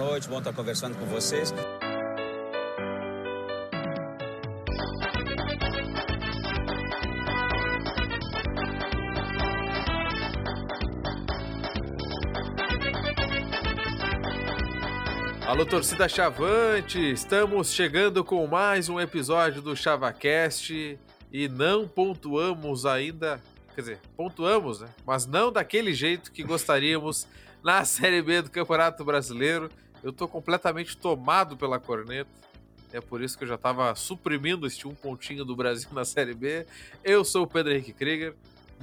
noite, bom estar conversando com vocês. Alô, torcida Chavante! Estamos chegando com mais um episódio do ChavaCast e não pontuamos ainda. Quer dizer, pontuamos, né? Mas não daquele jeito que gostaríamos na Série B do Campeonato Brasileiro. Eu tô completamente tomado pela corneta. É por isso que eu já tava suprimindo este um pontinho do Brasil na Série B. Eu sou o Pedro Henrique Krieger.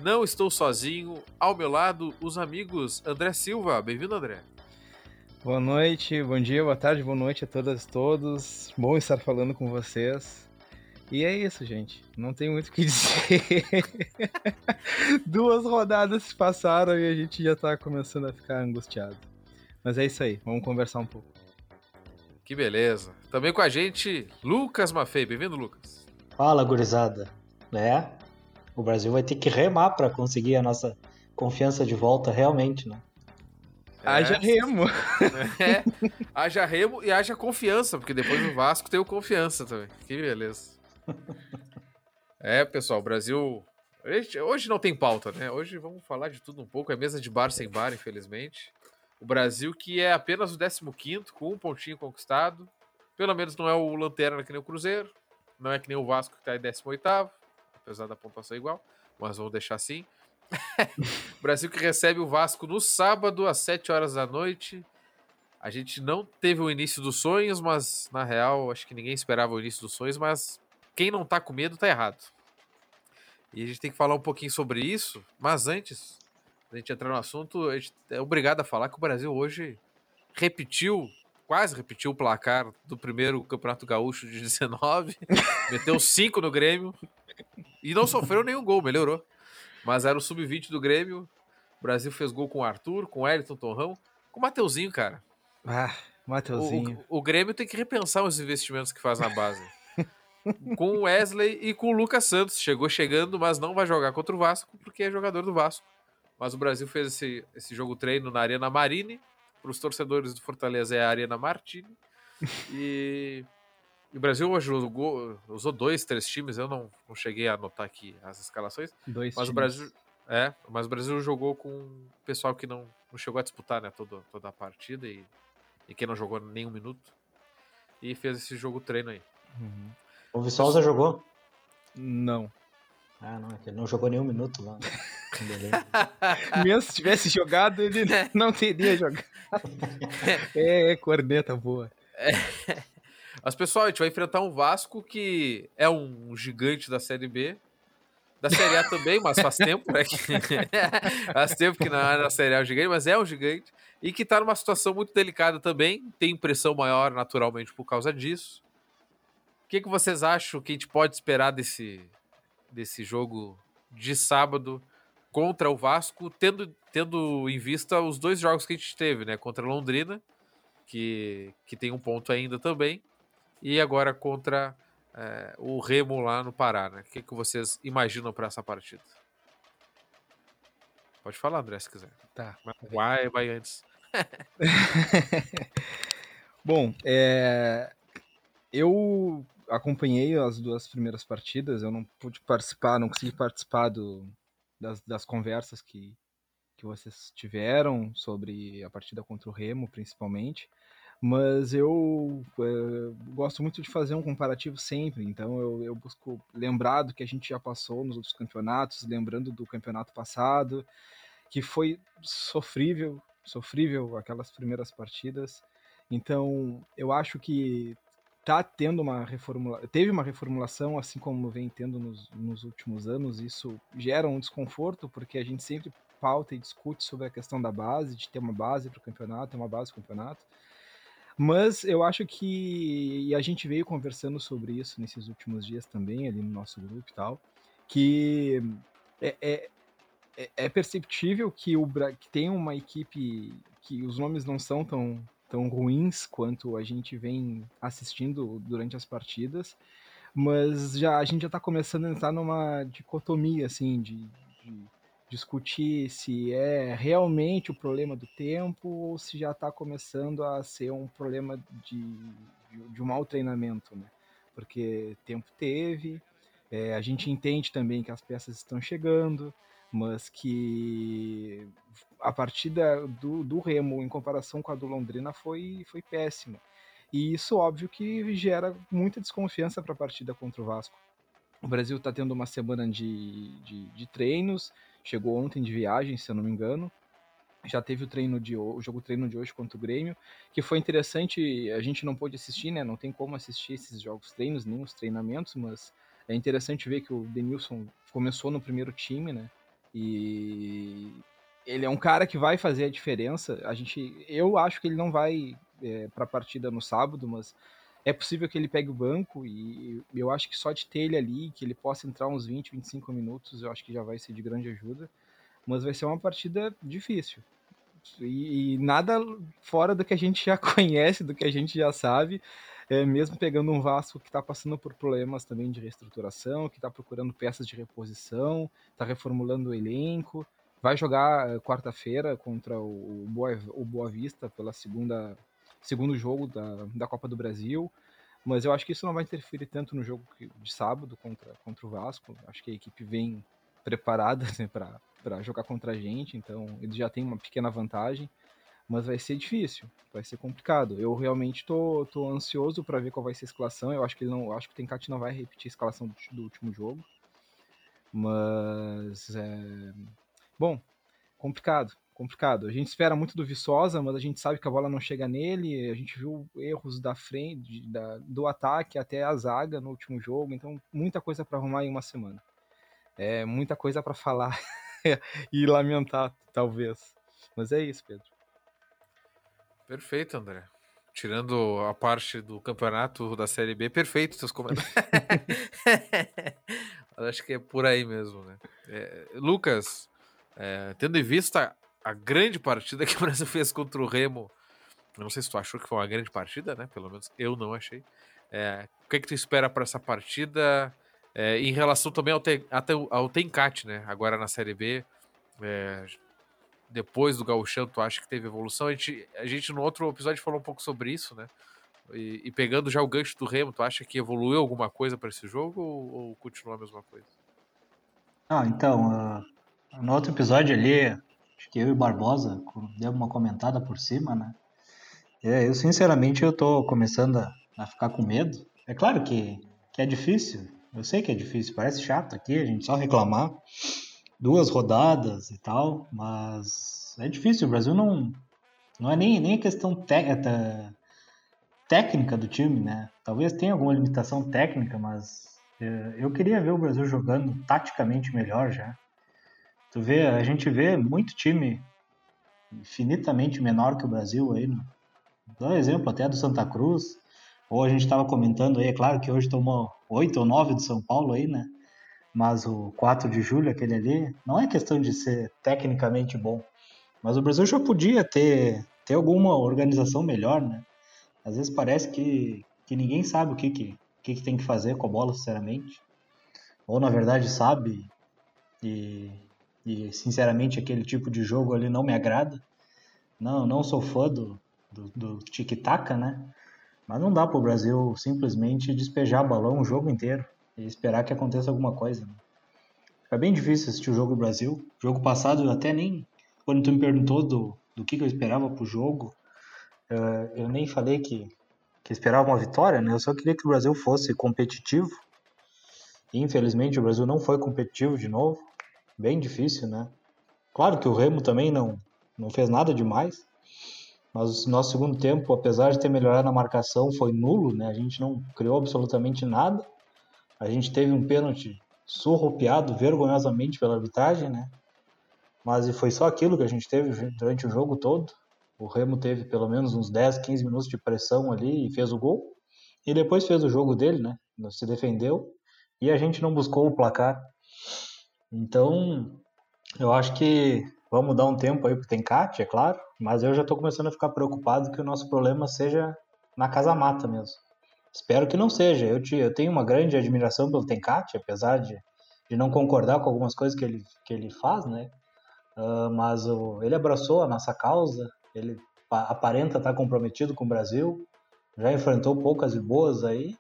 Não estou sozinho. Ao meu lado, os amigos André Silva. Bem-vindo, André. Boa noite, bom dia, boa tarde, boa noite a todas e todos. Bom estar falando com vocês. E é isso, gente. Não tem muito o que dizer. Duas rodadas se passaram e a gente já tá começando a ficar angustiado. Mas é isso aí, vamos conversar um pouco. Que beleza. Também com a gente, Lucas Maffei. Bem-vindo, Lucas. Fala, gurizada. É, o Brasil vai ter que remar para conseguir a nossa confiança de volta realmente, né? Haja É. remo. É, haja remo e haja confiança, porque depois o Vasco tem o confiança também. Que beleza. É, pessoal, o Brasil. Hoje- Hoje não tem pauta, né? Hoje vamos falar de tudo um pouco. É mesa de bar sem bar, infelizmente. O Brasil, que é apenas o 15, com um pontinho conquistado. Pelo menos não é o Lanterna que nem o Cruzeiro. Não é que nem o Vasco que tá em 18, apesar da pontuação igual. Mas vamos deixar assim. O Brasil que recebe o Vasco no sábado, às 7 horas da noite. A gente não teve o início dos sonhos, mas na real, acho que ninguém esperava o início dos sonhos, mas quem não tá com medo tá errado. E a gente tem que falar um pouquinho sobre isso, mas antes da gente entrar no assunto, a gente é obrigado a falar que o Brasil hoje repetiu, quase repetiu o placar do primeiro Campeonato Gaúcho de 19, meteu 5 no Grêmio e não sofreu nenhum gol, melhorou. Mas era o sub-20 do Grêmio. O Brasil fez gol com o Arthur, com o Elton Torrão, com o Mateuzinho, cara. Ah, O, Mateuzinho. o, o Grêmio tem que repensar os investimentos que faz na base. com o Wesley e com o Lucas Santos. Chegou chegando, mas não vai jogar contra o Vasco, porque é jogador do Vasco. Mas o Brasil fez esse, esse jogo treino na Arena Marine. Para os torcedores do Fortaleza é a Arena Martini. E o Brasil hoje jogou, usou dois, três times. Eu não, não cheguei a anotar aqui as escalações. Dois Mas o times. Brasil. É, mas o Brasil jogou com o pessoal que não, não chegou a disputar né, toda, toda a partida e, e quem não jogou nenhum minuto. E fez esse jogo treino aí. Uhum. O Viçosa jogou? Não. Ah, não, é que ele não jogou nenhum minuto lá. Beleza. Mesmo se tivesse jogado, ele não teria jogado. É, corneta boa. Mas, pessoal, a gente vai enfrentar um Vasco que é um gigante da Série B. Da Série A também, mas faz tempo, né? faz tempo que não é na Série A um gigante, mas é um gigante. E que tá numa situação muito delicada também. Tem pressão maior, naturalmente, por causa disso. O que, que vocês acham que a gente pode esperar desse, desse jogo de sábado contra o Vasco, tendo, tendo em vista os dois jogos que a gente teve, né? Contra a Londrina, que, que tem um ponto ainda também, e agora contra é, o Remo lá no Pará, né? O que, que vocês imaginam para essa partida? Pode falar, André, se quiser. Tá. Mas Vai, vai antes. Bom, é, eu acompanhei as duas primeiras partidas, eu não pude participar, não consegui participar do, das, das conversas que, que vocês tiveram sobre a partida contra o Remo, principalmente. Mas eu é, gosto muito de fazer um comparativo sempre, então eu, eu busco lembrar do que a gente já passou nos outros campeonatos, lembrando do campeonato passado, que foi sofrível, sofrível aquelas primeiras partidas. Então, eu acho que tá tendo uma reformula... teve uma reformulação, assim como vem tendo nos, nos últimos anos. Isso gera um desconforto, porque a gente sempre pauta e discute sobre a questão da base, de ter uma base para o campeonato, ter uma base para o campeonato. Mas eu acho que, e a gente veio conversando sobre isso nesses últimos dias também, ali no nosso grupo e tal, que é, é, é- é perceptível que, o, que tem uma equipe que os nomes não são tão, tão ruins quanto a gente vem assistindo durante as partidas, mas já a gente já está começando a entrar numa dicotomia assim de, de, discutir se é realmente o problema do tempo ou se já está começando a ser um problema de, de, de um mau treinamento, né? Porque tempo teve, é, a gente entende também que as peças estão chegando, mas que a partida do, do Remo em comparação com a do Londrina foi, foi péssima. E isso, óbvio, que gera muita desconfiança para a partida contra o Vasco. O Brasil está tendo uma semana de, de, de, treinos, chegou ontem de viagem, se eu não me engano. Já teve o treino de o jogo treino de hoje contra o Grêmio, que foi interessante. A gente não pôde assistir, né? Não tem como assistir esses jogos treinos, nem os treinamentos, mas é interessante ver que o Denilson começou no primeiro time, né? E ele é um cara que vai fazer a diferença. A gente, eu acho que ele não vai é, para a partida no sábado, mas é possível que ele pegue o banco e eu acho que só de ter ele ali, que ele possa entrar uns 20, 25 minutos, eu acho que já vai ser de grande ajuda. Mas vai ser uma partida difícil. E, e nada fora do que a gente já conhece, do que a gente já sabe. É, mesmo pegando um Vasco que está passando por problemas também de reestruturação, que está procurando peças de reposição, está reformulando o elenco, vai jogar eh, quarta-feira contra o Boa, o Boa Vista pela segunda segundo jogo da, da Copa do Brasil. Mas eu acho que isso não vai interferir tanto no jogo de sábado contra, contra o Vasco. Acho que a equipe vem preparada né, para jogar contra a gente, então eles já têm uma pequena vantagem. Mas vai ser difícil, vai ser complicado. Eu realmente tô, tô ansioso para ver qual vai ser a escalação. Eu acho que ele não, acho que o Tencati não vai repetir a escalação do, do último jogo. Mas é... bom, complicado complicado. A gente espera muito do Viçosa, mas a gente sabe que a bola não chega nele. A gente viu erros da frente, da, do ataque até a zaga no último jogo. Então, muita coisa para arrumar em uma semana. É muita coisa para falar e lamentar, talvez. Mas é isso, Pedro. Perfeito, André. Tirando a parte do campeonato da Série B, perfeito seus comentários. Acho que é por aí mesmo, né? É, Lucas, é, tendo em vista a grande partida que o Brasil fez contra o Remo. Não sei se tu achou que foi uma grande partida, né? Pelo menos eu não achei. É, o que, é que tu espera para essa partida? É, em relação também ao, te, ao Tenkat, né? Agora na Série B. É, depois do Gauchão, tu acha que teve evolução? A gente, a gente no outro episódio falou um pouco sobre isso, né? E, e pegando já o gancho do Remo, tu acha que evoluiu alguma coisa para esse jogo ou, ou continua a mesma coisa? Ah, então, uh, no outro episódio ali, acho que eu e Barbosa deu uma comentada por cima, né? É, eu sinceramente eu tô começando a, a, ficar com medo. É claro que, que é difícil, eu sei que é difícil, parece chato aqui a gente só reclamar duas rodadas e tal, mas é difícil. O Brasil não não é nem nem questão é, técnica do time, né? Talvez tenha alguma limitação técnica, mas é, eu queria ver o Brasil jogando taticamente melhor já. Tu vê, a gente vê muito time infinitamente menor que o Brasil aí, né? Dá um exemplo até do Santa Cruz, ou a gente estava comentando aí, é claro que hoje tomou 8 ou 9 do São Paulo aí, né? Mas o 4 de julho, aquele ali, não é questão de ser tecnicamente bom, mas o Brasil já podia ter, ter alguma organização melhor, né? Às vezes parece que, que ninguém sabe o que, que, que, que tem que fazer com a bola, sinceramente. Ou na verdade sabe e, e sinceramente aquele tipo de jogo ali não me agrada. Não, não sou fã do, do, do tic-tac, né? Mas não dá para o Brasil simplesmente despejar balão o jogo inteiro e esperar que aconteça alguma coisa. Né? Fica bem difícil assistir o jogo do Brasil. Jogo passado eu até nem. Quando tu me perguntou do, do que, que eu esperava pro jogo, uh, eu nem falei que, que esperava uma vitória, né? Eu só queria que o Brasil fosse competitivo. E, infelizmente o Brasil não foi competitivo de novo bem difícil, né? Claro que o Remo também não, não fez nada demais, mas o nosso segundo tempo, apesar de ter melhorado na marcação, foi nulo, né? A gente não criou absolutamente nada. A gente teve um pênalti surrupiado vergonhosamente pela arbitragem, né? Mas foi só aquilo que a gente teve durante o jogo todo. O Remo teve pelo menos uns 10, 15 minutos de pressão ali e fez o gol. E depois fez o jogo dele, né? Se defendeu. E a gente não buscou o placar. Então, eu acho que vamos dar um tempo aí pro Tencate, é claro, mas eu já estou começando a ficar preocupado que o nosso problema seja na casa mata mesmo. Espero que não seja. Eu, te, eu tenho uma grande admiração pelo Tencate, apesar de de não concordar com algumas coisas que ele, que ele faz, né? Uh, mas o, ele abraçou a nossa causa, ele aparenta estar comprometido com o Brasil, já enfrentou poucas e boas aí,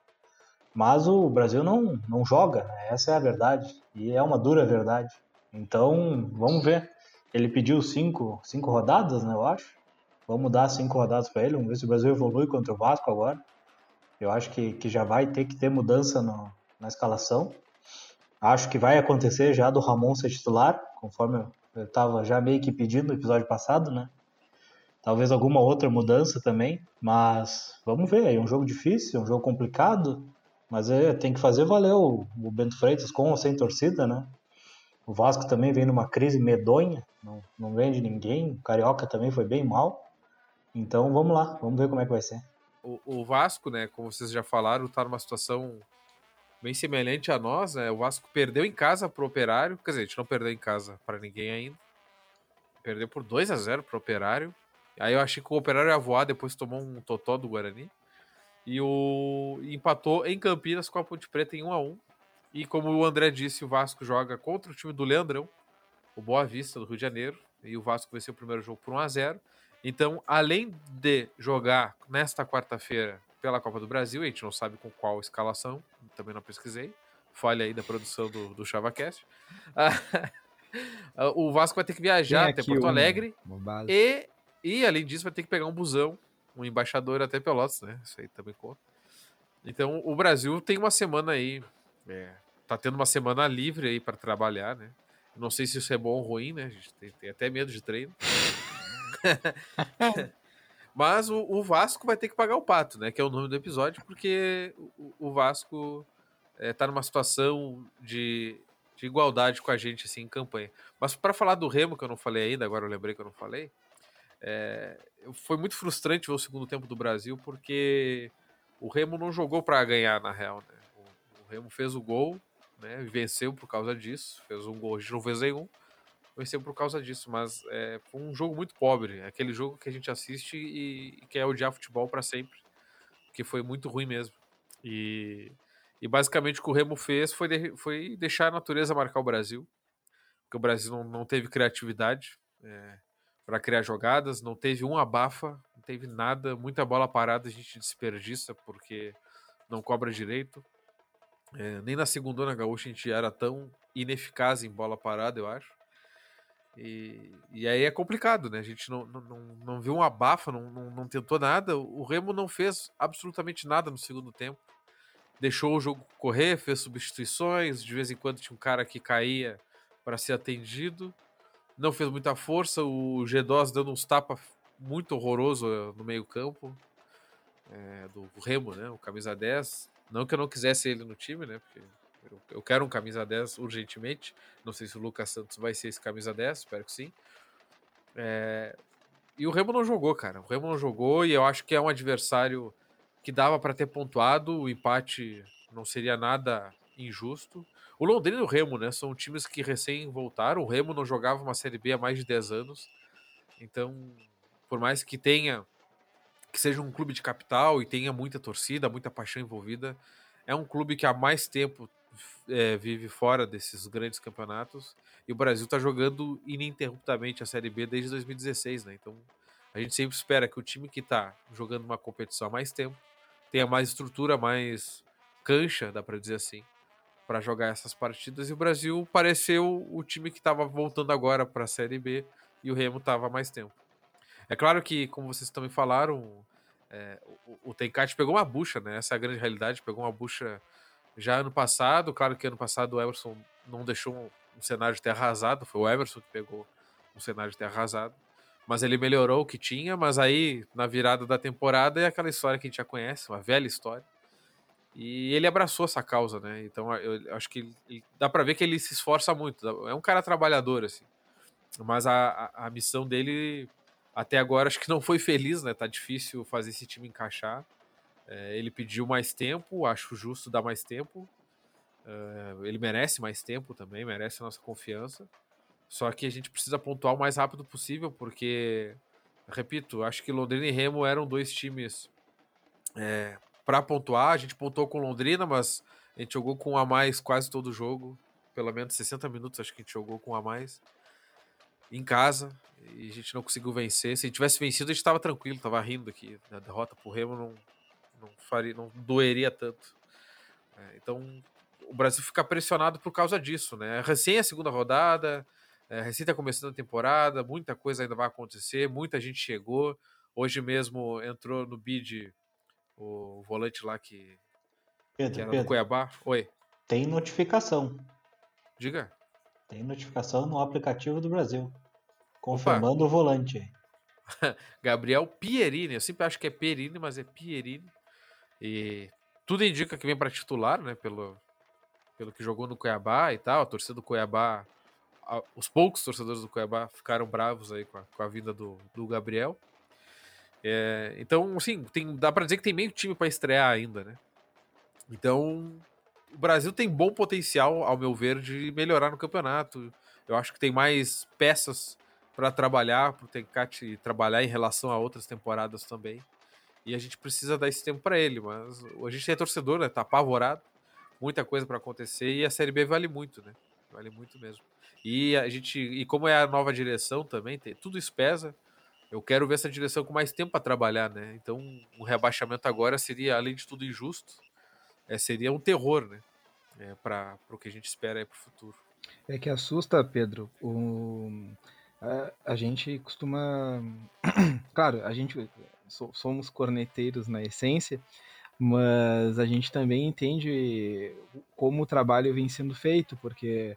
mas o Brasil não, não joga, né? essa é a verdade, e é uma dura verdade. Então, vamos ver. Ele pediu cinco, cinco rodadas, né, eu acho. Vamos dar cinco rodadas para ele, vamos ver se o Brasil evolui contra o Vasco agora. Eu acho que, que já vai ter que ter mudança no, na escalação. Acho que vai acontecer já do Ramon ser titular, conforme eu estava já meio que pedindo no episódio passado, né? Talvez alguma outra mudança também, mas vamos ver. É um jogo difícil, é um jogo complicado, mas é, tem que fazer valer o, o Bento Freitas com ou sem torcida, né? O Vasco também vem numa crise medonha, não, não vende ninguém. O Carioca também foi bem mal. Então vamos lá, vamos ver como é que vai ser. O, o Vasco, né, como vocês já falaram, está numa situação bem semelhante a nós, né? O Vasco perdeu em casa pro Operário, quer dizer, a gente não perdeu em casa para ninguém ainda. Perdeu por 2 a 0 pro Operário. Aí eu achei que o Operário ia voar, depois tomou um totó do Guarani. E o e empatou em Campinas com a Ponte Preta em 1 a 1. E como o André disse, o Vasco joga contra o time do Leandrão, o Boa Vista do Rio de Janeiro, e o Vasco venceu o primeiro jogo por 1 a 0. Então, além de jogar nesta quarta-feira pela Copa do Brasil, a gente não sabe com qual escalação, também não pesquisei. Falha aí da produção do, do ChavaCast. o Vasco vai ter que viajar até Porto Alegre. e, e, além disso, vai ter que pegar um busão, um embaixador até Pelotas, né? Isso aí também conta. Então, o Brasil tem uma semana aí. É, tá tendo uma semana livre aí para trabalhar, né? Não sei se isso é bom ou ruim, né? A gente tem, tem até medo de treino. Mas o, o, Vasco vai ter que pagar o pato, né? Que é o nome do episódio, porque o, o Vasco é, tá numa situação de, de, igualdade com a gente, assim, em campanha. Mas para falar do Remo, que eu não falei ainda, agora eu lembrei que eu não falei, é, foi muito frustrante ver o segundo tempo do Brasil, porque o Remo não jogou para ganhar, na real, né? O, o, Remo fez o gol, né? Venceu por causa disso, fez um gol, a gente não fez nenhum venceu por causa disso, mas é, foi um jogo muito pobre. É aquele jogo que a gente assiste e, e quer odiar futebol para sempre, que foi muito ruim mesmo. E, e basicamente o que o Remo fez foi, de, foi deixar a natureza marcar o Brasil, porque o Brasil não, não teve criatividade é, para criar jogadas, não teve um abafa, não teve nada, muita bola parada a gente desperdiça porque não cobra direito. É, nem na segunda gaúcha a gente era tão ineficaz em bola parada, eu acho. E, e aí é complicado, né? A gente não, não, não, não viu um abafa, não, não, não tentou nada. O Remo não fez absolutamente nada no segundo tempo. Deixou o jogo correr, fez substituições. De vez em quando tinha um cara que caía para ser atendido. Não fez muita força. O G2 dando uns tapas muito horroroso eh, no meio-campo. É, do Remo, né? O camisa 10. Não que eu não quisesse ele no time, né? Porque eu, quero um camisa 10 urgentemente. Não sei se o Lucas Santos vai ser esse camisa 10, espero que sim. É... E o Remo não jogou, cara. O Remo não jogou e eu acho que é um adversário que dava para ter pontuado. O empate não seria nada injusto. O Londrina e o Remo, né? São times que recém voltaram. O Remo não jogava uma Série B há mais de 10 anos. Então, por mais que tenha que seja um clube de capital e tenha muita torcida, muita paixão envolvida, é um clube que há mais tempo é, vive fora desses grandes campeonatos e o Brasil está jogando ininterruptamente a Série B desde 2016, né? Então a gente sempre espera que o time que está jogando uma competição há mais tempo tenha mais estrutura, mais cancha, dá para dizer assim, para jogar essas partidas. E o Brasil pareceu o time que estava voltando agora para a Série B e o Remo estava mais tempo. É claro que, como vocês também falaram, é, o, o pegou uma bucha, né? Essa é a grande realidade, pegou uma bucha já ano passado, claro que ano passado o Emerson não deixou um, cenário de arrasado, foi o Emerson que pegou um cenário de arrasado. Mas ele melhorou o que tinha, mas aí na virada da temporada é aquela história que a gente já conhece, uma velha história. E ele abraçou essa causa, né? Então eu acho que ele, dá para ver que ele se esforça muito. É um cara trabalhador, assim. Mas a, a, a, missão dele até agora acho que não foi feliz, né? Tá difícil fazer esse time encaixar. É, ele pediu mais tempo, acho justo dar mais tempo. É, ele merece mais tempo também, merece a nossa confiança. Só que a gente precisa pontuar o mais rápido possível, porque, repito, acho que Londrina e Remo eram dois times é, para pontuar. A gente pontuou com Londrina, mas a gente jogou com a mais quase todo o jogo. pelo menos 60 minutos, acho que a gente jogou com a mais. Em casa, e a gente não conseguiu vencer. Se tivesse vencido, a gente estava tranquilo, estava rindo aqui. A derrota pro Remo não, não, faria, não doeria tanto. É, então, o Brasil fica pressionado por causa disso, né? Recém a segunda rodada, é, recém está começando a temporada, muita coisa ainda vai acontecer, muita gente chegou. Hoje mesmo entrou no bid o volante lá que, Pedro, que era Pedro, do Cuiabá. Oi, tem notificação. diga. Tem notificação no aplicativo do Brasil. Confirmando o volante. Gabriel Pierini, eu sempre acho que é Pierini, mas é Pierini. E tudo indica que vem para titular, né? Pelo, pelo que jogou no Cuiabá e tal. A torcida do Cuiabá, a- os poucos torcedores do Cuiabá ficaram bravos aí com a, com a vinda do, do Gabriel. É, então, assim, tem, dá para dizer que tem meio time para estrear ainda, né? Então, o Brasil tem bom potencial, ao meu ver, de melhorar no campeonato. Eu acho que tem mais peças para trabalhar, para o trabalhar em relação a outras temporadas também. E a gente precisa dar esse tempo para ele, mas a gente é torcedor, né? Tá apavorado, muita coisa para acontecer e a Série B vale muito, né? Vale muito mesmo. E a gente, e como é a nova direção também, tem, tudo isso pesa. Eu quero ver essa direção com mais tempo para trabalhar, né? Então, um rebaixamento agora seria, além de tudo, injusto. É, seria um terror, né? É, para o que a gente espera para o futuro. É que assusta, Pedro. O... A, a gente costuma. Claro, a gente so- somos corneteiros na essência, mas a gente também entende como o trabalho vem sendo feito, porque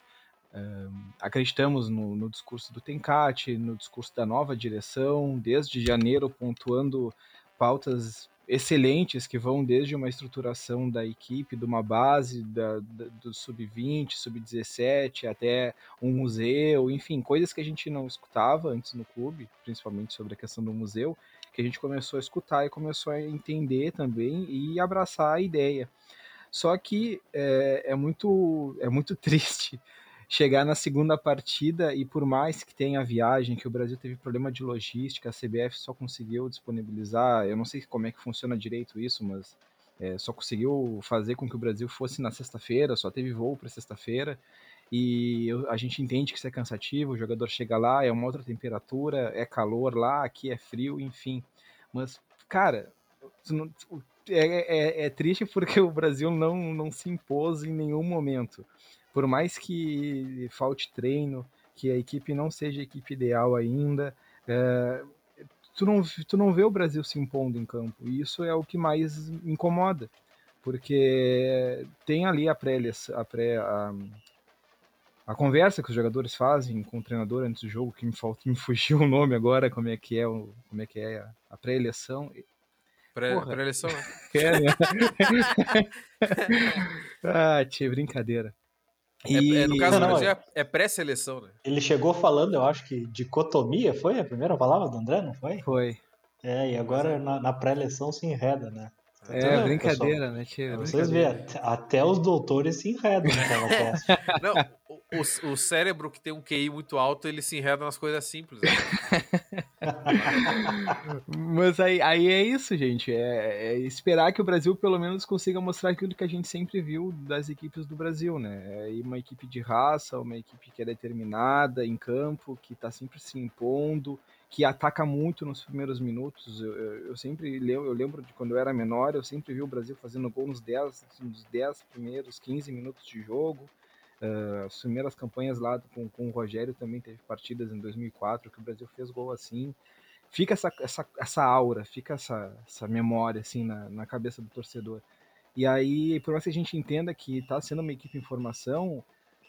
acreditamos no, no discurso do Tencate, no discurso da nova direção, desde janeiro pontuando pautas excelentes que vão desde uma estruturação da equipe, de uma base da, da- do sub-20, sub-17, até um museu, enfim, coisas que a gente não escutava antes no clube, principalmente sobre a questão do museu, que a gente começou a escutar e começou a entender também e abraçar a ideia. Só que é, é muito, é muito triste chegar na segunda partida e por mais que tenha a viagem, que o Brasil teve problema de logística, a CBF só conseguiu disponibilizar, eu não sei como é que funciona direito isso, mas é, só conseguiu fazer com que o Brasil fosse na sexta-feira, só teve voo para sexta-feira, e eu- a gente entende que isso é cansativo, o jogador chega lá, é uma outra temperatura, é calor lá, aqui é frio, enfim. Mas, cara, é, é- é triste porque o Brasil não, não se impôs em nenhum momento. Por mais que falte treino, que a equipe não seja a equipe ideal ainda, é, tu, não, tu não vê o Brasil se impondo em campo. E isso é o que mais incomoda. Porque tem ali a pré, a, pré a, a conversa que os jogadores fazem com o treinador antes do jogo, que me, falta, me fugiu o nome agora, como é que é, o, como é, que é a, a pré-eleição. Pré-. Pré-eleição, né? É, né? ah, tia, brincadeira. É- é, no caso Não, do Brasil é, é pré-seleção, né? Ele chegou falando, eu acho que dicotomia foi a primeira palavra do André, não foi? Foi. É, e agora na, na pré-eleição se enreda, né? É, Então, brincadeira, né, tia? Pra vocês verem, até- até os doutores se enredam naquela cast. Não, o, o- o cérebro que tem um QI muito alto, ele se enreda nas coisas simples. né? Mas aí, aí é isso, gente. É, é esperar que o Brasil pelo menos consiga mostrar aquilo que a gente sempre viu das equipes do Brasil, né? É uma equipe de raça, uma equipe que é determinada em campo, que tá sempre se impondo, que ataca muito nos primeiros minutos. Eu, eu, eu sempre lembro, eu lembro de quando eu era menor, eu sempre vi o Brasil fazendo gol nos 10, nos 10 primeiros 15 minutos de jogo. Uh, as primeiras campanhas lá com, com o Rogério também teve partidas em 2004 que o Brasil fez gol assim fica essa, essa, essa aura, fica essa, essa memória assim na, na cabeça do torcedor. E aí, por mais que a gente entenda que tá sendo uma equipe em formação,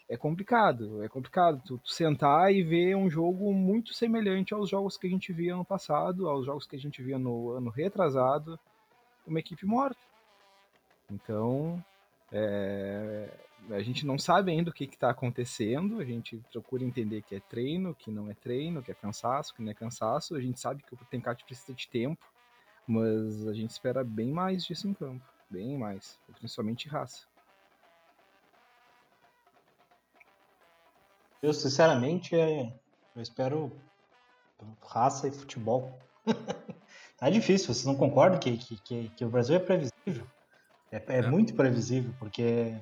é complicado, é complicado tu, tu sentar e ver um jogo muito semelhante aos jogos que a gente via no passado, aos jogos que a gente via no ano retrasado, uma equipe morta. Então, é, a gente não sabe ainda o que está acontecendo, a gente procura entender que é treino, que não é treino, que é cansaço, que não é cansaço. A gente sabe que o Tencate precisa de tempo, mas a gente espera bem mais disso em campo, bem mais, principalmente raça. Eu, sinceramente, é, eu espero raça e futebol. tá difícil, vocês não concordam que, que, que, o Brasil é previsível? É, é É. muito previsível, porque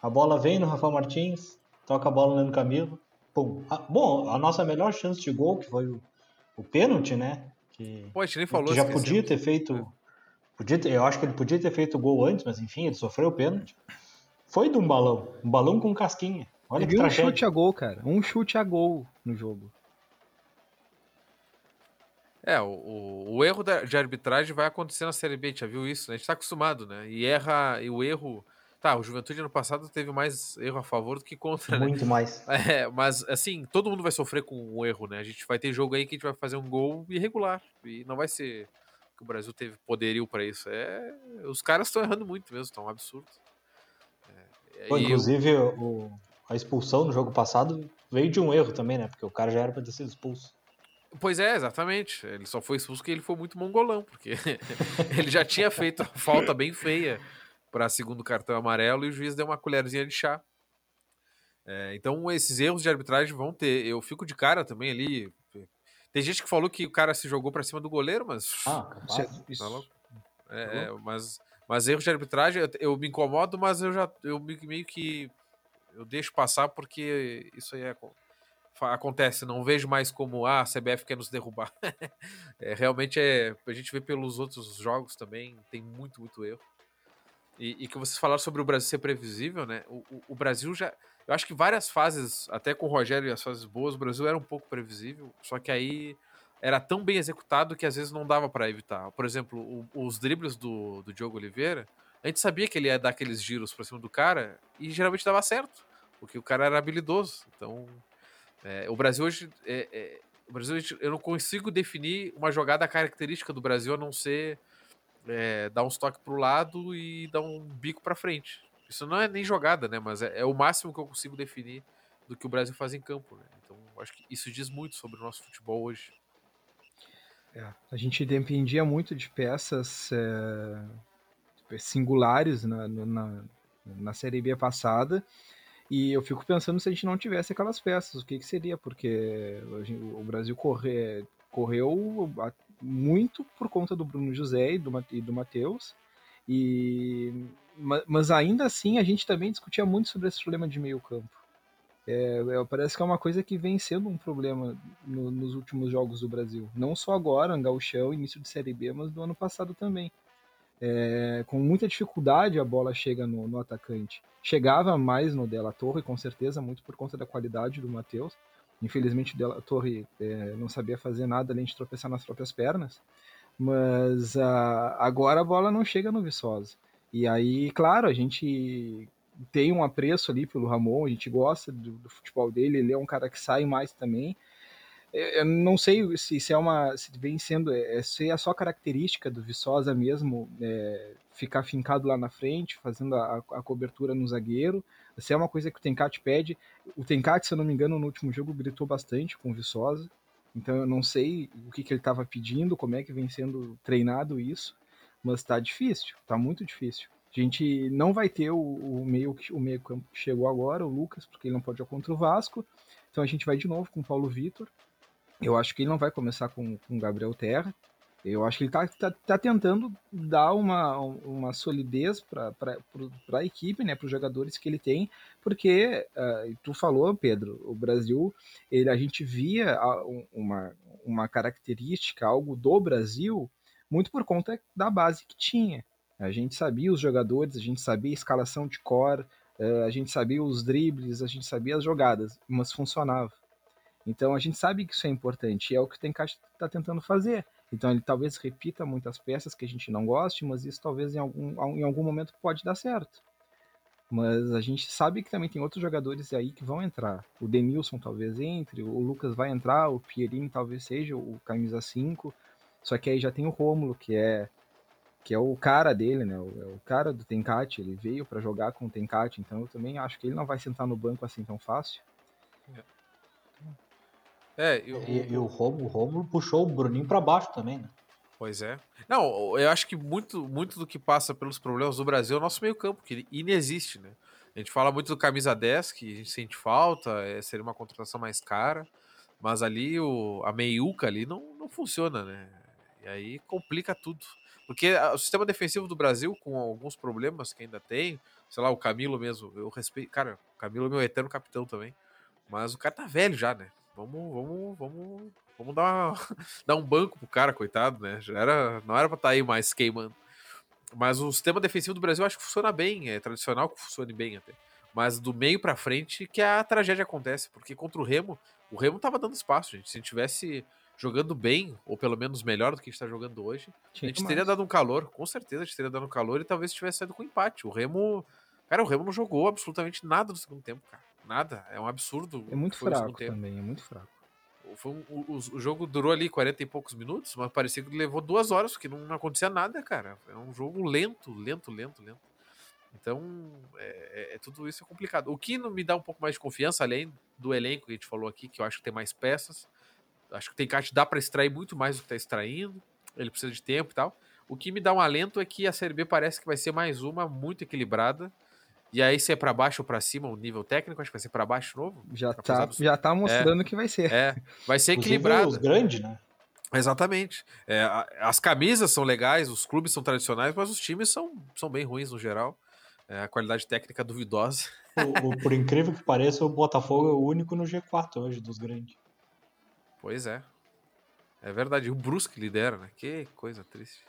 a bola vem no Rafael Martins, toca a bola no Leandro Camilo, pum. Ah, bom, a nossa melhor chance de gol, que foi o, o pênalti, né? Que, Pô, a nem falou que já esquecemos. podia ter feito. Podia ter, eu acho que ele podia ter feito o gol antes, mas enfim, ele sofreu o pênalti. Foi de um balão. Um balão com casquinha. Olha Teve um tragédia. chute a gol, cara. Um chute a gol no jogo. É, o, o, o erro de arbitragem vai acontecer na Série B, a gente já viu isso, né? A gente tá acostumado, né? E erra, e o erro. Tá, o Juventude ano passado teve mais erro a favor do que contra, né? Muito mais. É, mas assim, todo mundo vai sofrer com o erro, né? A gente vai ter jogo aí que a gente vai fazer um gol irregular. E não vai ser que o Brasil teve poderio pra isso. É, os caras estão errando muito mesmo, estão um absurdo. É, Pô, e eu- inclusive, o, a expulsão no jogo passado veio de um erro também, né? Porque o cara já era pra ter sido expulso. Pois é, exatamente. Ele só foi expulso porque ele foi muito mongolão, porque ele já tinha feito a falta bem feia para segundo cartão amarelo e o juiz deu uma colherzinha de chá. É, então esses erros de arbitragem vão ter. Eu fico de cara também ali. Tem gente que falou que o cara se jogou para cima do goleiro, mas Ah, Isso é- capaz. isso- Tá louco? É, é, mas, mas erros de arbitragem, eu, eu me incomodo, mas eu já eu me- meio que eu deixo passar porque isso aí é acontece. Não vejo mais como ah, a CBF quer nos derrubar. É, realmente é a gente vê pelos outros jogos também tem muito muito erro. E, e que vocês falaram sobre o Brasil ser previsível, né? O, o- o Brasil já eu acho que várias fases, até com o Rogério e as fases boas, o Brasil era um pouco previsível. Só que aí era tão bem executado que às vezes não dava para evitar. Por exemplo, o- os dribles do, do Diogo Oliveira, a gente sabia que ele ia dar aqueles giros pra cima do cara e geralmente dava certo, porque o cara era habilidoso. Então, é, o Brasil hoje, é- é- o Brasil hoje, eu não consigo definir uma jogada característica do Brasil a não ser é, dar uns toques pro lado e dar um bico pra frente. Isso não é nem jogada, né? Mas é, é o máximo que eu consigo definir do que o Brasil faz em campo. Né? Então, acho que isso diz muito sobre o nosso futebol hoje. É, a gente dependia muito de peças singulares na, na, na Série B passada. E eu fico pensando se a gente não tivesse aquelas peças, o que, que seria? Porque o Brasil corre, correu muito por conta do Bruno José e do, e do Matheus. E, ma- mas ainda assim a gente também discutia muito sobre esse problema de meio campo. É, é, parece que é uma coisa que vem sendo um problema no- nos últimos jogos do Brasil. Não só agora, no Gauchão, início de Série B, mas do ano passado também. É, com muita dificuldade a bola chega no, no atacante. Chegava mais no Della Torre, com certeza, muito por conta da qualidade do Matheus. Infelizmente o Della Torre é, não sabia fazer nada além de tropeçar nas próprias pernas. Mas ah, agora a bola não chega no Viçosa. E aí, claro, a gente tem um apreço ali pelo Ramon, a gente gosta do, do futebol dele, ele é um cara que sai mais também. É, Eu não sei se, se é uma. se vem sendo. é, se é só característica do Viçosa mesmo é, ficar fincado lá na frente, fazendo a, a cobertura no zagueiro. Se é uma coisa que o Tencate pede. O Tencate, se eu não me engano, no último jogo gritou bastante com o Viçosa. Então eu não sei o que, que ele estava pedindo, como é que vem sendo treinado isso, mas tá difícil, tá muito difícil. A gente não vai ter o, o meio o meio que chegou agora, o Lucas, porque ele não pode jogar contra o Vasco. Então a gente vai de novo com o Paulo Vitor. Eu acho que ele não vai começar com o Gabriel Terra. Eu acho que ele tá, tá, tá tentando dar uma, uma solidez para a equipe, né, para os jogadores que ele tem, porque ah, tu falou, Pedro, o Brasil, ele, a gente via um- uma, uma característica, algo do Brasil, muito por conta da base que tinha. A gente sabia os jogadores, a gente sabia a escalação de cor, eh, a gente sabia os dribles, a gente sabia as jogadas, mas funcionava. Então a gente sabe que isso é importante e é o que o Tencate está tentando fazer. Então ele talvez repita muitas peças que a gente não goste, mas isso talvez em algum, em algum momento pode dar certo. Mas a gente sabe que também tem outros jogadores aí que vão entrar. O Denilson talvez entre, o Lucas vai entrar, o Pierin talvez seja o camisa 5. Só que aí já tem o Rômulo, que é que é o cara dele, né? O, é o cara do Tencate, ele veio para jogar com o Tencate, então eu também acho que ele não vai sentar no banco assim tão fácil. É, eu, E, e o Romulo, Romulo puxou o Bruninho pra baixo também, né? Pois é. Não, eu acho que muito, muito do que passa pelos problemas do Brasil é o nosso meio-campo, que ele inexiste, né? A gente fala muito do camisa 10, que a gente sente falta, é, seria uma contratação mais cara, mas ali o, a meiuca ali não, não funciona, né? E aí complica tudo. Porque a- o sistema defensivo do Brasil, com alguns problemas que ainda tem, sei lá, o Camilo mesmo. Eu respeito. Cara, o Camilo é meu eterno capitão também. Mas o cara tá velho já, né? Vamos, vamos, vamos, vamos dar, uma, dar um banco pro cara, coitado, né? Já era, não era pra estar tá aí mais queimando. Mas o sistema defensivo do Brasil acho que funciona bem, é tradicional que funcione bem até. Mas do meio para frente que a tragédia acontece, porque contra o Remo, o Remo tava dando espaço, gente. Se a gente tivesse jogando bem, ou pelo menos melhor do que a gente tá jogando hoje, Tinha a gente teria dado um calor, com certeza a gente teria dado um calor e talvez tivesse saído com empate. O Remo, cara, o Remo não jogou absolutamente nada no segundo tempo, cara. Nada, é um absurdo. É muito fraco também, é muito fraco. Foi um, o, o, jogo durou ali 40 e poucos minutos, mas parecia que levou duas horas, porque não, não acontecia nada, cara. É um jogo lento, lento, lento, lento. Então, é, é, é, tudo isso é complicado. O que me dá um pouco mais de confiança, além do elenco que a gente falou aqui, que eu acho que tem mais peças, acho que tem caixa dá para extrair muito mais do que está extraindo, ele precisa de tempo e tal. O que me dá um alento é que a Série B parece que vai ser mais uma muito equilibrada, e aí, se é para baixo ou para cima, o nível técnico, acho que vai ser para baixo novo. Já tá, já tá mostrando é, que vai ser. É, vai ser equilibrado. Os grandes, né? Exatamente. É, as camisas são legais, os clubes são tradicionais, mas os times são, são bem ruins no geral. É, a qualidade técnica duvidosa. O, o, por incrível que pareça, o Botafogo é o único no G4 hoje dos grandes. Pois é. É verdade. O Brusque lidera, né? Que coisa triste.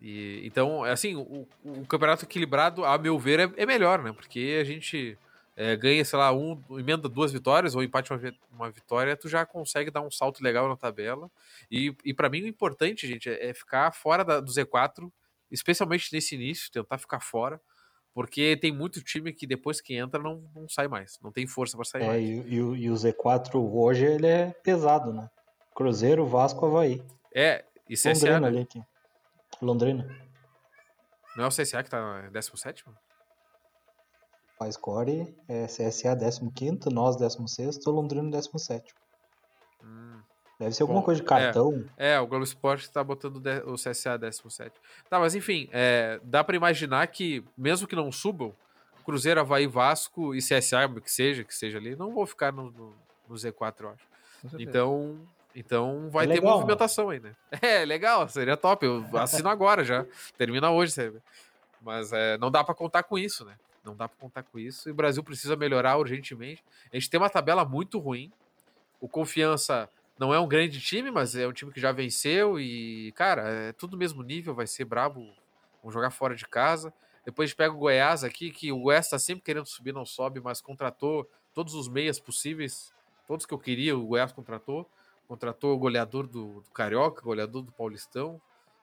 E, então, assim, o, o, campeonato equilibrado, a meu ver, é, é melhor, né? Porque a gente é, ganha, sei lá, um, emenda duas vitórias ou empate uma, uma, vitória, tu já consegue dar um salto legal na tabela. E, e para mim o importante, gente, é, é ficar fora da, do Z4, especialmente nesse início, tentar ficar fora. Porque tem muito time que depois que entra não, não sai mais, não tem força para sair é, mais. E, e, e, o Z4 hoje ele é pesado, né? Cruzeiro, Vasco, Havaí. É, e CSA. Londrina ali aqui. Londrina. Não é o CSA que tá 17? A score é CSA 15, nós 16, Londrina 17. Hum. Deve ser alguma Bom, coisa de cartão. É, é, o Globo Esporte tá botando o CSA 17. Tá, mas enfim, é, dá para imaginar que, mesmo que não subam, Cruzeiro, Havaí, Vasco e CSA, que seja, que seja ali, não vou ficar no, no, no Z4, eu acho. Então, então vai é ter legal, movimentação né? aí, né? É, legal, seria top. Eu assino agora já. Termina hoje, sabe? Mas é, não dá para contar com isso, né? Não dá para contar com isso. E o Brasil precisa melhorar urgentemente. A gente tem uma tabela muito ruim. O Confiança não é um grande time, mas é um time que já venceu. E, cara, é tudo mesmo nível. Vai ser brabo. Vamos jogar fora de casa. Depois a gente pega o Goiás aqui, que o Goiás tá sempre querendo subir, não sobe, mas contratou todos os meias possíveis. Todos que eu queria, o Goiás contratou. Contratou o goleador do, do Carioca, goleador do Paulistão.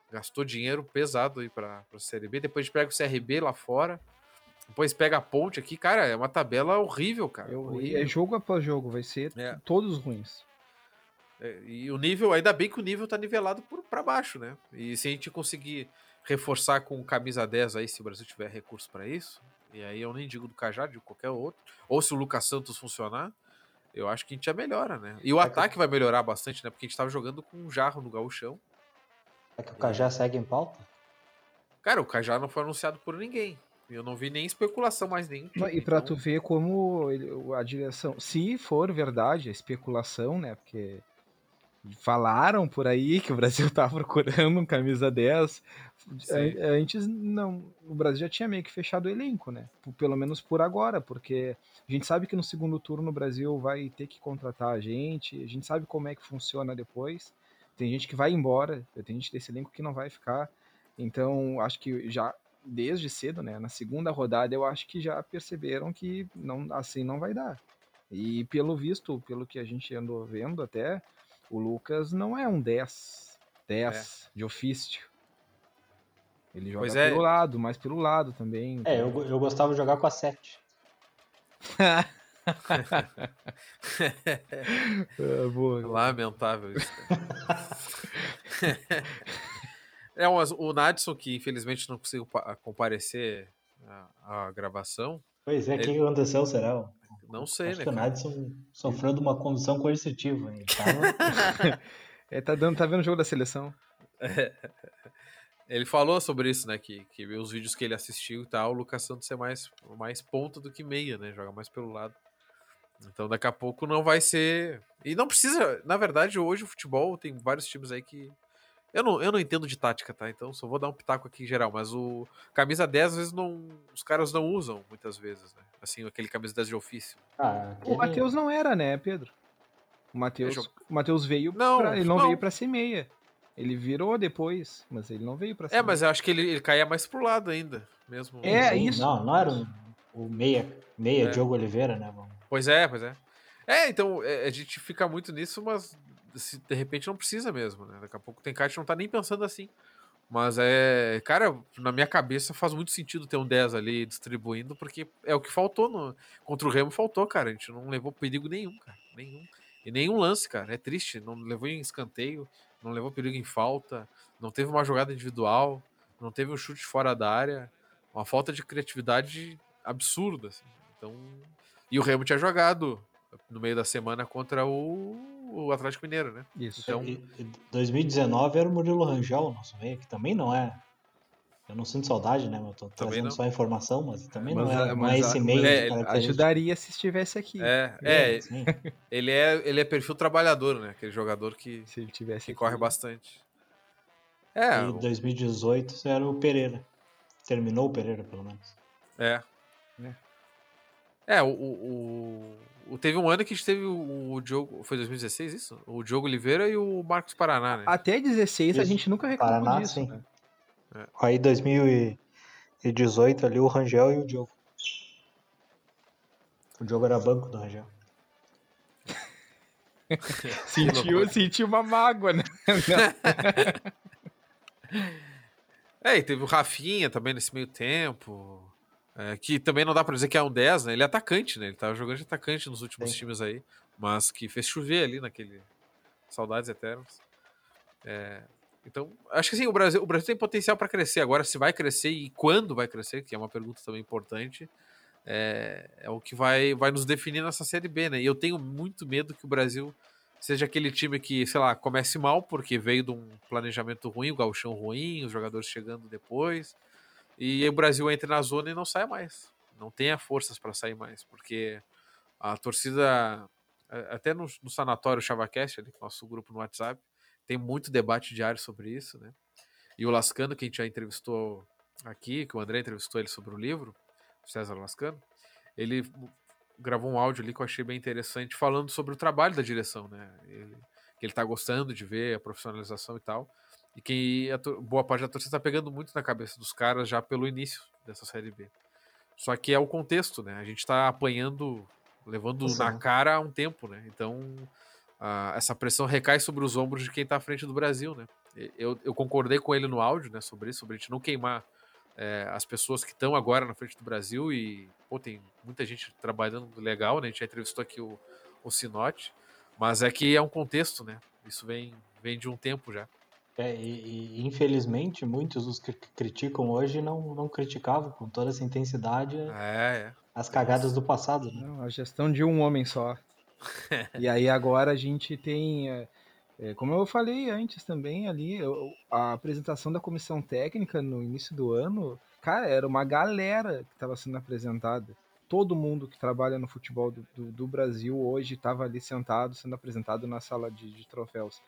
Gastou dinheiro pesado aí para a Série B. Depois pega o CRB lá fora. Depois pega a ponte aqui. Cara, é uma tabela horrível, cara. É, horrível. é jogo após jogo, vai ser é. todos ruins. É, e o nível, ainda bem que o nível tá nivelado para baixo, né? E se a gente conseguir reforçar com camisa 10 aí, se o Brasil tiver recurso para isso, e aí eu nem digo do Cajá, de qualquer outro, ou se o Lucas Santos funcionar, eu acho que a gente já melhora, né? E o é ataque que... vai melhorar bastante, né? Porque a gente tava jogando com um jarro no gauchão. É que o Cajá segue em pauta? Cara, o Cajá não foi anunciado por ninguém. Eu não vi nem especulação mais nem. E para então... tu ver como a direção, se for verdade a especulação, né? Porque falaram por aí que o Brasil tava procurando um camisa 10. Antes não, o Brasil já tinha meio que fechado o elenco, né? Pelo menos por agora, porque a gente sabe que no segundo turno o Brasil vai ter que contratar a gente, a gente sabe como é que funciona depois. Tem gente que vai embora, tem gente desse elenco que não vai ficar. Então, acho que já desde cedo, né, na segunda rodada, eu acho que já perceberam que não assim não vai dar. E pelo visto, pelo que a gente andou vendo até, o Lucas não é um 10, 10 é. de ofício. Ele joga pois pelo é. lado, mais pelo lado também. É, eu, eu gostava de jogar com a 7. é, boa, Lamentável isso. é, o Nadson, que infelizmente não conseguiu comparecer à, gravação. Pois é, o ele... que aconteceu, será? Não sei, Acho né? Que o Nadson sofreu de uma condição coercitiva. Tava... ele tá, dando, tá vendo o jogo da seleção. É. Ele falou sobre isso, né? Que, que os vídeos que ele assistiu e tal, o Lucas Santos é mais, mais ponta do que meia, né? Joga mais pelo lado. Então daqui a pouco não vai ser. E não precisa. Na verdade, hoje o futebol tem vários times aí que, Eu não, eu não entendo de tática, tá? Então só vou dar um pitaco aqui em geral. Mas o camisa 10, às vezes, não, os caras não usam muitas vezes, né? Assim, aquele camisa 10 de ofício. Ah, O Matheus não era, né, Pedro? O Matheus, o Matheus veio Não, pra, ele não, não. veio pra ser meia. Ele virou depois, mas ele não veio pra ser É, mas eu acho que ele, ele caía mais pro lado ainda, mesmo. É, Sim, isso. Não, não era o, o meia, meia É. Diogo Oliveira, né? Pois é, pois é. É, então, é, a gente fica muito nisso, mas se, de repente não precisa mesmo, né? Daqui a pouco tem cara que não tá nem pensando assim. Mas é, cara, na minha cabeça faz muito sentido ter um 10 ali distribuindo, porque é o que faltou no, contra o Remo, faltou, cara. A gente não levou perigo nenhum, cara. Nenhum. E nenhum lance, cara. É triste. Não levou em escanteio, não levou perigo em falta, não teve uma jogada individual, não teve um chute fora da área. Uma falta de criatividade absurda, assim. Então. E o Remo tinha jogado no meio da semana contra o, o Atlético Mineiro, né? Isso. Então- E, e 2019 era o Murilo Rangel, nosso meia, que também não é. Eu não sinto saudade, né? Eu tô trazendo não. só informação, mas também Mas não, a- é, não mas é a- esse meio é. Ajudaria se estivesse aqui. É, é, sim. ele é, ele é perfil trabalhador, né? Aquele jogador que, Se ele tivesse que aqui. corre bastante. É, E o- 2018 era o Pereira. Terminou o Pereira, pelo menos. é. É. É, o- o- Teve um ano que a gente teve o, o Diogo. Foi 2016 isso? O Diogo Oliveira e o Marcos Paraná, né? Até 16 a Isso. gente nunca reclamou Paraná, disso. sim. né? Aí 2018 ali o Rangel e o Diogo. O Diogo era banco do Rangel. Sentiu, sentiu uma mágoa, né? É, e teve o Rafinha também nesse meio tempo. É, que também não dá pra dizer que é um 10, né? Ele é atacante, né? Ele tava jogando de atacante nos últimos Sim. times aí. Mas que fez chover ali naquele. Saudades eternas. É, então, acho que assim, o Brasil, o Brasil tem potencial para crescer. Agora, se vai crescer e quando vai crescer, que é uma pergunta também importante, é, é o que vai, vai nos definir nessa Série B, né? E eu tenho muito medo que o Brasil seja aquele time que, sei lá, comece mal porque veio de um planejamento ruim, o gauchão ruim, os jogadores chegando depois, e o Brasil entre na zona e não saia mais. Não tenha forças para sair mais, porque a torcida, até no, no sanatório Chavacast, ali, nosso grupo no WhatsApp, tem muito debate diário sobre isso, né? E o Lascano, que a gente já entrevistou aqui, que o André entrevistou ele sobre o livro, César Lascano, ele gravou um áudio ali que eu achei bem interessante, falando sobre o trabalho da direção, né? Ele, que ele tá gostando de ver a profissionalização e tal. E que a tor- boa parte da torcida tá pegando muito na cabeça dos caras já pelo início dessa Série B. Só que é o contexto, né? A gente tá apanhando, levando Sim. na cara há um tempo, né? Então, a- essa pressão recai sobre os ombros de quem tá à frente do Brasil, né? Eu, eu concordei com ele no áudio, né? Sobre isso, sobre a gente não queimar é, as pessoas que estão agora na frente do Brasil e, pô, tem muita gente trabalhando legal, né? A gente já entrevistou aqui o, o Sinote, mas é que é um contexto, né? Isso vem, vem de um tempo já. É, e, e, infelizmente muitos dos que criticam hoje não, não criticavam com toda essa intensidade É, é. as cagadas do passado. Né? Não, a gestão de um homem só. e aí agora a gente tem, é, é, como eu falei antes também ali, a apresentação da comissão técnica no início do ano, cara, era uma galera que estava sendo apresentada. Todo mundo que trabalha no futebol do, do- do Brasil hoje estava ali sentado, sendo apresentado na sala de, de troféus.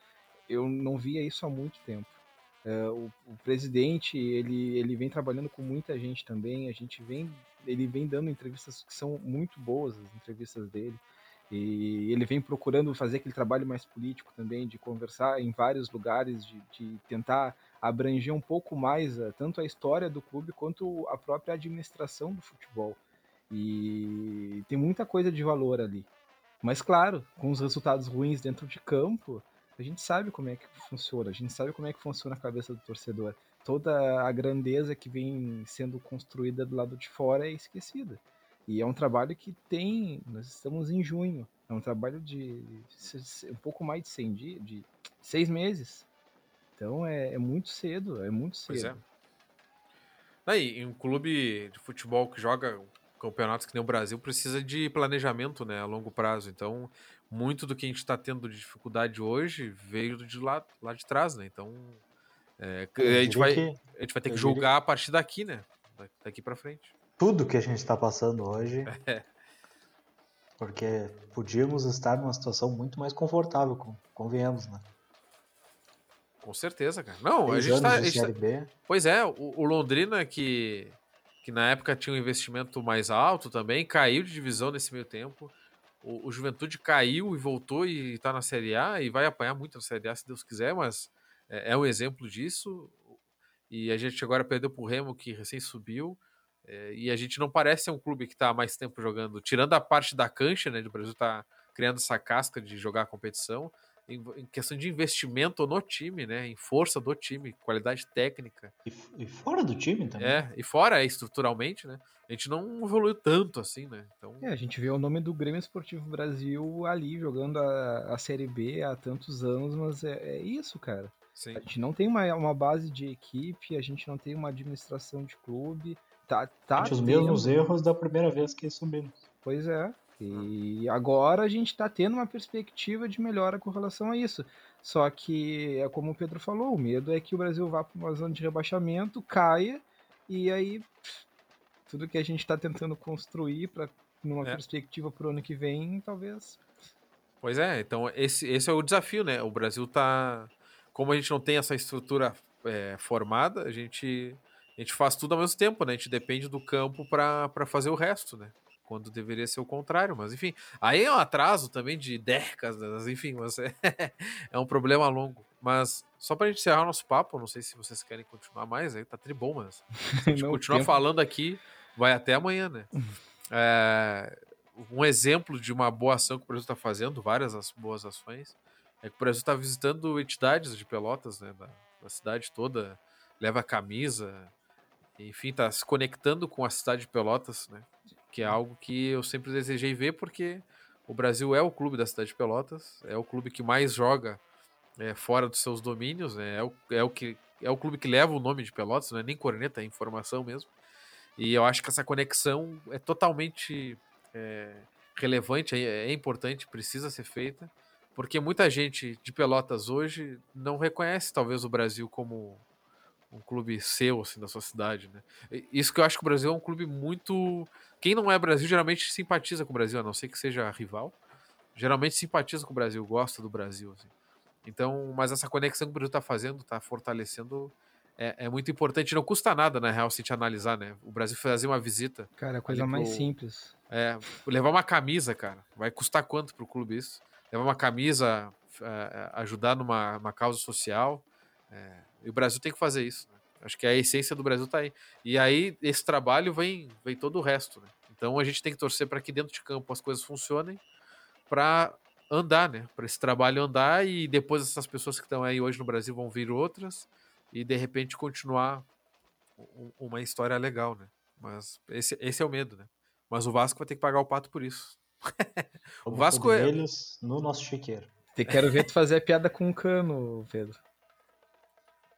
Eu não via isso há muito tempo. É, o, o presidente, ele, ele vem trabalhando com muita gente também, a gente vem, ele vem dando entrevistas que são muito boas, as entrevistas dele. E ele vem procurando fazer aquele trabalho mais político também, de conversar em vários lugares, de, de tentar abranger um pouco mais a- tanto a história do clube quanto a própria administração do futebol. E tem muita coisa de valor ali. Mas, claro, com os resultados ruins dentro de campo, a gente sabe como é que funciona, a gente sabe como é que funciona a cabeça do torcedor. Toda a grandeza que vem sendo construída do lado de fora é esquecida. E é um trabalho que tem. Nós estamos em junho. É um trabalho de um pouco mais de 100 dias, de seis meses. Então é, é muito cedo, é muito Pois é. cedo. Aí, um clube de futebol que joga campeonatos que nem o Brasil precisa de planejamento, né, a longo prazo. Então, muito do que a gente está tendo de dificuldade hoje veio de lá, lá de trás, né? Então, é, a, gente vai, que a gente vai ter que julgar a partir daqui, né? Da- Daqui para frente. Tudo que a gente está passando hoje. É. Porque podíamos estar numa situação muito mais confortável, con- convenhamos, né? Com certeza, cara. Não, a Seis gente tá. a gente tá-. Pois é, o, o Londrina, que, que na época tinha um investimento mais alto também, caiu de divisão nesse meio tempo. O, o Juventude caiu e voltou e tá na Série A e vai apanhar muito na Série A, se Deus quiser, mas é, é um exemplo disso. E a gente agora perdeu pro Remo, que recém subiu. é, e a gente não parece ser um clube que tá há mais tempo jogando, tirando a parte da cancha, né? Do Brasil tá criando essa casca de jogar a competição. Em, em questão de investimento no time, né? Em força do time, qualidade técnica. E, e fora do time também. É, e fora estruturalmente, né? A gente não evoluiu tanto assim, né? Então, É, a gente vê o nome do Grêmio Esportivo Brasil ali jogando a, a Série B há tantos anos, mas é, é isso, cara. sim. A gente não tem uma, uma base de equipe, a gente não tem uma administração de clube. Tá, tá os mesmos erros da primeira vez que subimos. Pois é. E agora a gente está tendo uma perspectiva de melhora com relação a isso. Só que é como o Pedro falou, o medo é que o Brasil vá para uma zona de rebaixamento, caia, e aí pff, tudo que a gente está tentando construir para numa É. perspectiva para o ano que vem, talvez. Pois é, então esse, esse é o desafio, né? O Brasil tá. Como a gente não tem essa estrutura é, formada, a gente, a gente faz tudo ao mesmo tempo, né? A gente depende do campo para fazer o resto, né? Quando deveria ser o contrário, mas enfim. Aí é um atraso também de décadas, enfim, mas é, é um problema longo. Mas só pra gente encerrar o nosso papo, não sei se vocês querem continuar mais, aí tá tribom, mas se a gente continuar tempo- falando aqui, vai até amanhã, né? É, um exemplo de uma boa ação que o Brasil está fazendo, várias as boas ações, é que o Brasil está visitando entidades de Pelotas, né, da, da cidade toda, leva camisa, enfim, está se conectando com a cidade de Pelotas, né, que é algo que eu sempre desejei ver, porque o Brasil é o clube da cidade de Pelotas, é o clube que mais joga é, fora dos seus domínios, né, é o, é o que é o clube que leva o nome de Pelotas, não é nem corneta, é informação mesmo. E eu acho que essa conexão é totalmente é, relevante, é, é importante, precisa ser feita, porque muita gente de Pelotas hoje não reconhece talvez o Brasil como um clube seu, assim, da sua cidade, né? Isso que eu acho que o Brasil é um clube muito... Quem não é Brasil geralmente simpatiza com o Brasil, a não ser que seja rival, geralmente simpatiza com o Brasil, gosta do Brasil, assim. Então, mas essa conexão que o Brasil está fazendo, está fortalecendo, é, é muito importante. Não custa nada, na real, se a gente analisar, né? O Brasil fazer uma visita Cara, a coisa ali mais pro- simples. é, levar uma camisa, cara. Vai custar quanto pro clube isso? Levar uma camisa, é, ajudar numa uma causa social. É, e o Brasil tem que fazer isso. né? Acho que a essência do Brasil tá aí. E aí, esse trabalho vem, vem todo o resto. Né? Então a gente tem que torcer para que dentro de campo as coisas funcionem para andar, né? Para esse trabalho andar e depois essas pessoas que estão aí hoje no Brasil vão vir outras e de repente continuar um- uma história legal, né? Mas esse, esse é o medo, né? Mas o Vasco vai ter que pagar o pato por isso. o Vasco é. no nosso chiqueiro. Te quero ver tu fazer a piada com o cano, Pedro.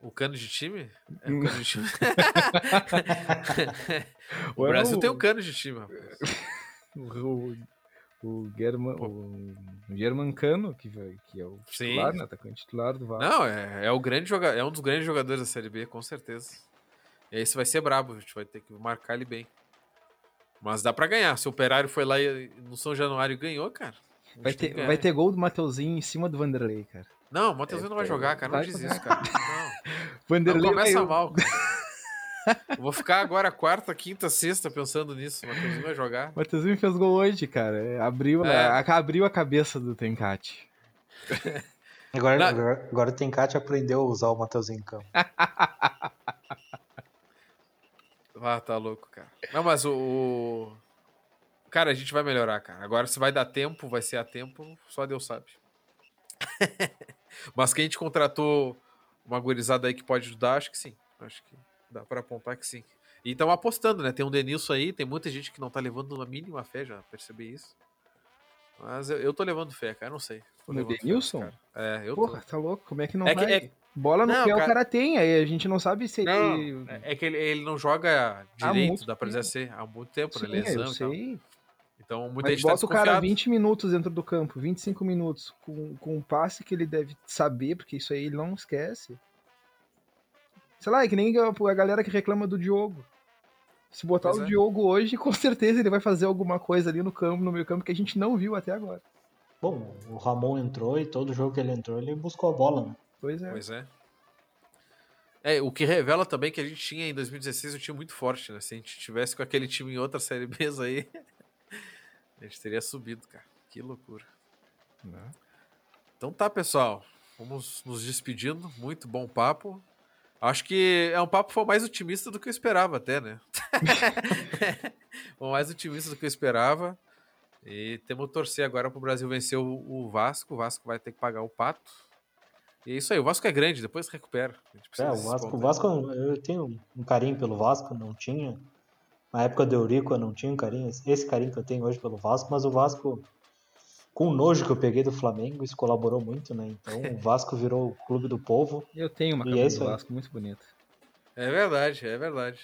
O cano de time? É o cano de time. o Ué, Brasil o- tem um cano de time, rapaz. O, o, German, o German Cano, que, que é o titular, né, atacante titular do Vasco. Não, é, é o grande jogador, é um dos grandes jogadores da Série B, com certeza. E esse vai ser brabo, a gente vai ter que marcar ele bem. Mas dá pra ganhar. Se o Operário foi lá e- no São Januário e ganhou, cara. Vai ter, vai ter gol do Mateuzinho em cima do Vanderlei, cara. Não, o Matheusinho não vai jogar, cara. Não Vai diz jogar. isso, cara. Não. Não Vanderlei começa vai- mal. Vou ficar agora quarta, quinta, sexta pensando nisso. O Matheusinho vai jogar. O Mateuzinho fez gol hoje, cara. É, Abriu, É. a- abriu a cabeça do Tencate. Agora, Na- agora, agora o Tencate aprendeu a usar o Matheusinho em campo. Ah, tá louco, cara. Não, mas o. o- Cara, a gente vai melhorar, cara. Agora, se vai dar tempo, vai ser a tempo, só Deus sabe. mas que a gente contratou uma gurizada aí que pode ajudar, acho que sim. Acho que dá pra apontar que sim. E estão apostando, né? Tem um Denilson aí, tem muita gente que não tá levando a mínima fé, já percebi isso. Mas eu, eu tô levando fé, cara. Eu não sei. Tô No levando fé, Denilson? cara. É, eu Porra, tô. tá louco? Como é que não É que- vai? é- Bola no Não, pé o cara- cara tem, aí a gente não sabe se Não, ele... é que ele, ele não joga direito muito da presença C há muito tempo, né? Sim, eu Lesão e tal. Então muita Mas gente tá bota o cara desconfiado. 20 minutos dentro do campo, 25 minutos, com, com um passe que ele deve saber, porque isso aí ele não esquece. Sei lá, é que nem a, a galera que reclama do Diogo. Se botar Pois o é. Diogo hoje, com certeza ele vai fazer alguma coisa ali no campo, no meio campo, que a gente não viu até agora. Bom, o Ramon entrou e todo jogo que ele entrou ele buscou a bola, né? Pois é. Pois é. É, o que revela também que a gente tinha em 2016 um time muito forte, né? Se a gente tivesse com aquele time em outra série B aí, a gente teria subido, cara. Que loucura. Né? Então tá, pessoal. Vamos nos despedindo. Muito bom papo. Acho que é um papo foi mais otimista do que eu esperava, até, né? foi mais otimista do que eu esperava. E temos que torcer agora para o Brasil vencer o, o, Vasco. O Vasco vai ter que pagar o pato. E é isso aí. O Vasco é grande, depois recupera. É, o Vasco, o Vasco, eu tenho um carinho pelo Vasco, não tinha. Na época do Eurico eu não tinha um carinho, esse carinho que eu tenho hoje pelo Vasco, mas o Vasco, com o nojo que eu peguei do Flamengo, isso colaborou muito, né? Então o Vasco virou o clube do povo. Eu tenho uma camisa é do Vasco muito bonita. É verdade, é verdade.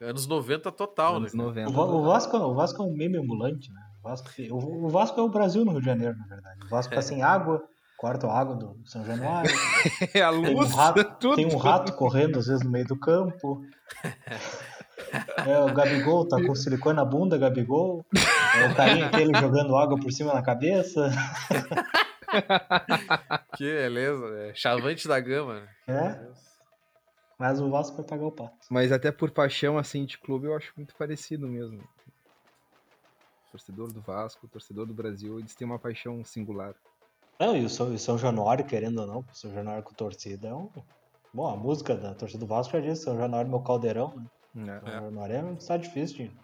Anos 90 total, Anos né? 90. O, o, Vasco, o Vasco é um meme ambulante, né? O Vasco, o, o Vasco é o Brasil no Rio de Janeiro, na verdade. O Vasco tá é. tá sem água, corta a água do São Januário. É a luz, tem um rato, tudo. Tem um rato correndo às vezes no meio do campo. É, o Gabigol tá com silicone na bunda, Gabigol. É o carinha aquele jogando água por cima na cabeça. que beleza, é chavante da gama. É. Mas o Vasco vai pagar o pato. Mas até por paixão assim de clube eu acho muito parecido mesmo. torcedor do Vasco, torcedor do Brasil, eles têm uma paixão singular. Não, e o São, o São Januário, querendo ou não, o São Januário com torcida é um. Bom, a música da torcida do Vasco já diz São Januário meu caldeirão, né? É. São Januário é um estádio difícil, gente.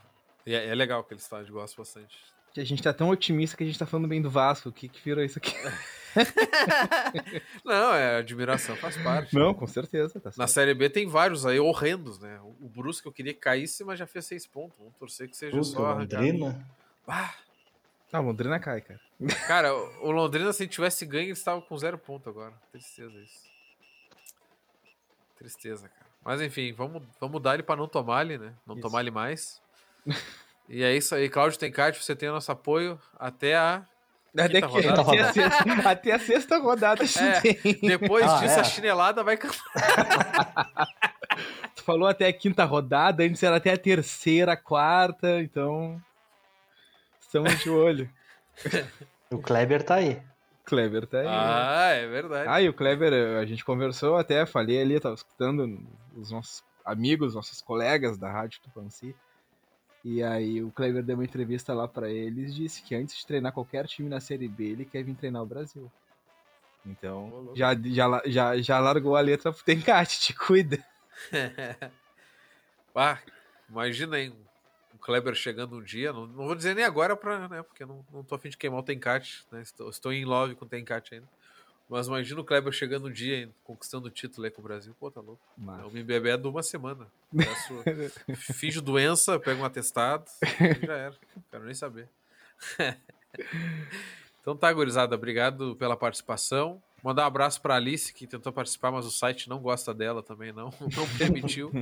E é, é legal aquele estádio, gosto bastante. A gente tá tão otimista que a gente tá falando bem do Vasco. O que, que virou isso aqui? não, é admiração, faz parte. Não, com certeza. Tá Na Série B tem vários aí horrendos, né? O Brusque eu queria que caísse, mas já fez seis pontos. Vamos torcer que seja Puta, só. Londrina. Ah. ah, Londrina cai, cara. Cara, o Londrina, se tivesse ganho, ele estava com zero ponto agora. Tristeza isso. Tristeza, cara. Mas enfim, vamos, vamos dar ele para não tomar ele, né? Não isso. tomar ele mais. E é isso aí, Cláudio Tencati, você tem o nosso apoio até a. Até, que, até, a sexta, até, a sexta, rodada é, Depois ah, disso, é. a chinelada vai. tu falou até a quinta rodada, antes era até a terceira, quarta, então. Estamos de olho. o Kleber tá aí. Kleber tá aí. Ah, é verdade. Ah, e o Kleber, a gente conversou até, falei ali, tava escutando os nossos amigos, nossos colegas da Rádio Tupanci. E aí o Kleber deu uma entrevista lá para eles disse que antes de treinar qualquer time na Série B, ele quer vir treinar o Brasil. Então, já, já, já, já largou a letra pro Tencate, te cuida. ah, imagina aí, o Kleber chegando um dia, não, não vou dizer nem agora, pra, né, porque não, não tô afim de queimar o Tencate, né, estou, estou em love com o Tencate ainda. Mas imagina o Kleber chegando um dia conquistando o título aí com o Brasil. Pô, tá louco. Mas... O MBB é de uma semana. Finge doença, pega um atestado e já era. Quero nem saber. então tá, gurizada. Obrigado pela participação. Mandar um abraço para Alice, que tentou participar, mas o site não gosta dela também, não. Não permitiu.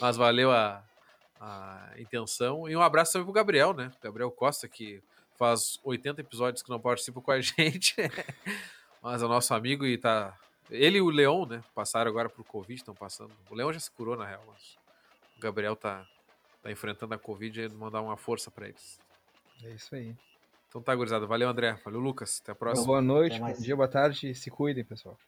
mas valeu a, a intenção. E um abraço também pro Gabriel, né? Gabriel Costa, que faz 80 episódios que não participa com a gente, mas é nosso amigo e tá. Ele e o Leão, né? Passaram agora pro Covid, estão passando. O Leão já se curou, na real, mas o Gabriel tá, tá enfrentando a Covid e mandar uma força para eles. É isso aí. Então tá, gurizada. Valeu, André. Valeu, Lucas. Até a próxima. Boa noite, bom dia, boa tarde. Se cuidem, pessoal.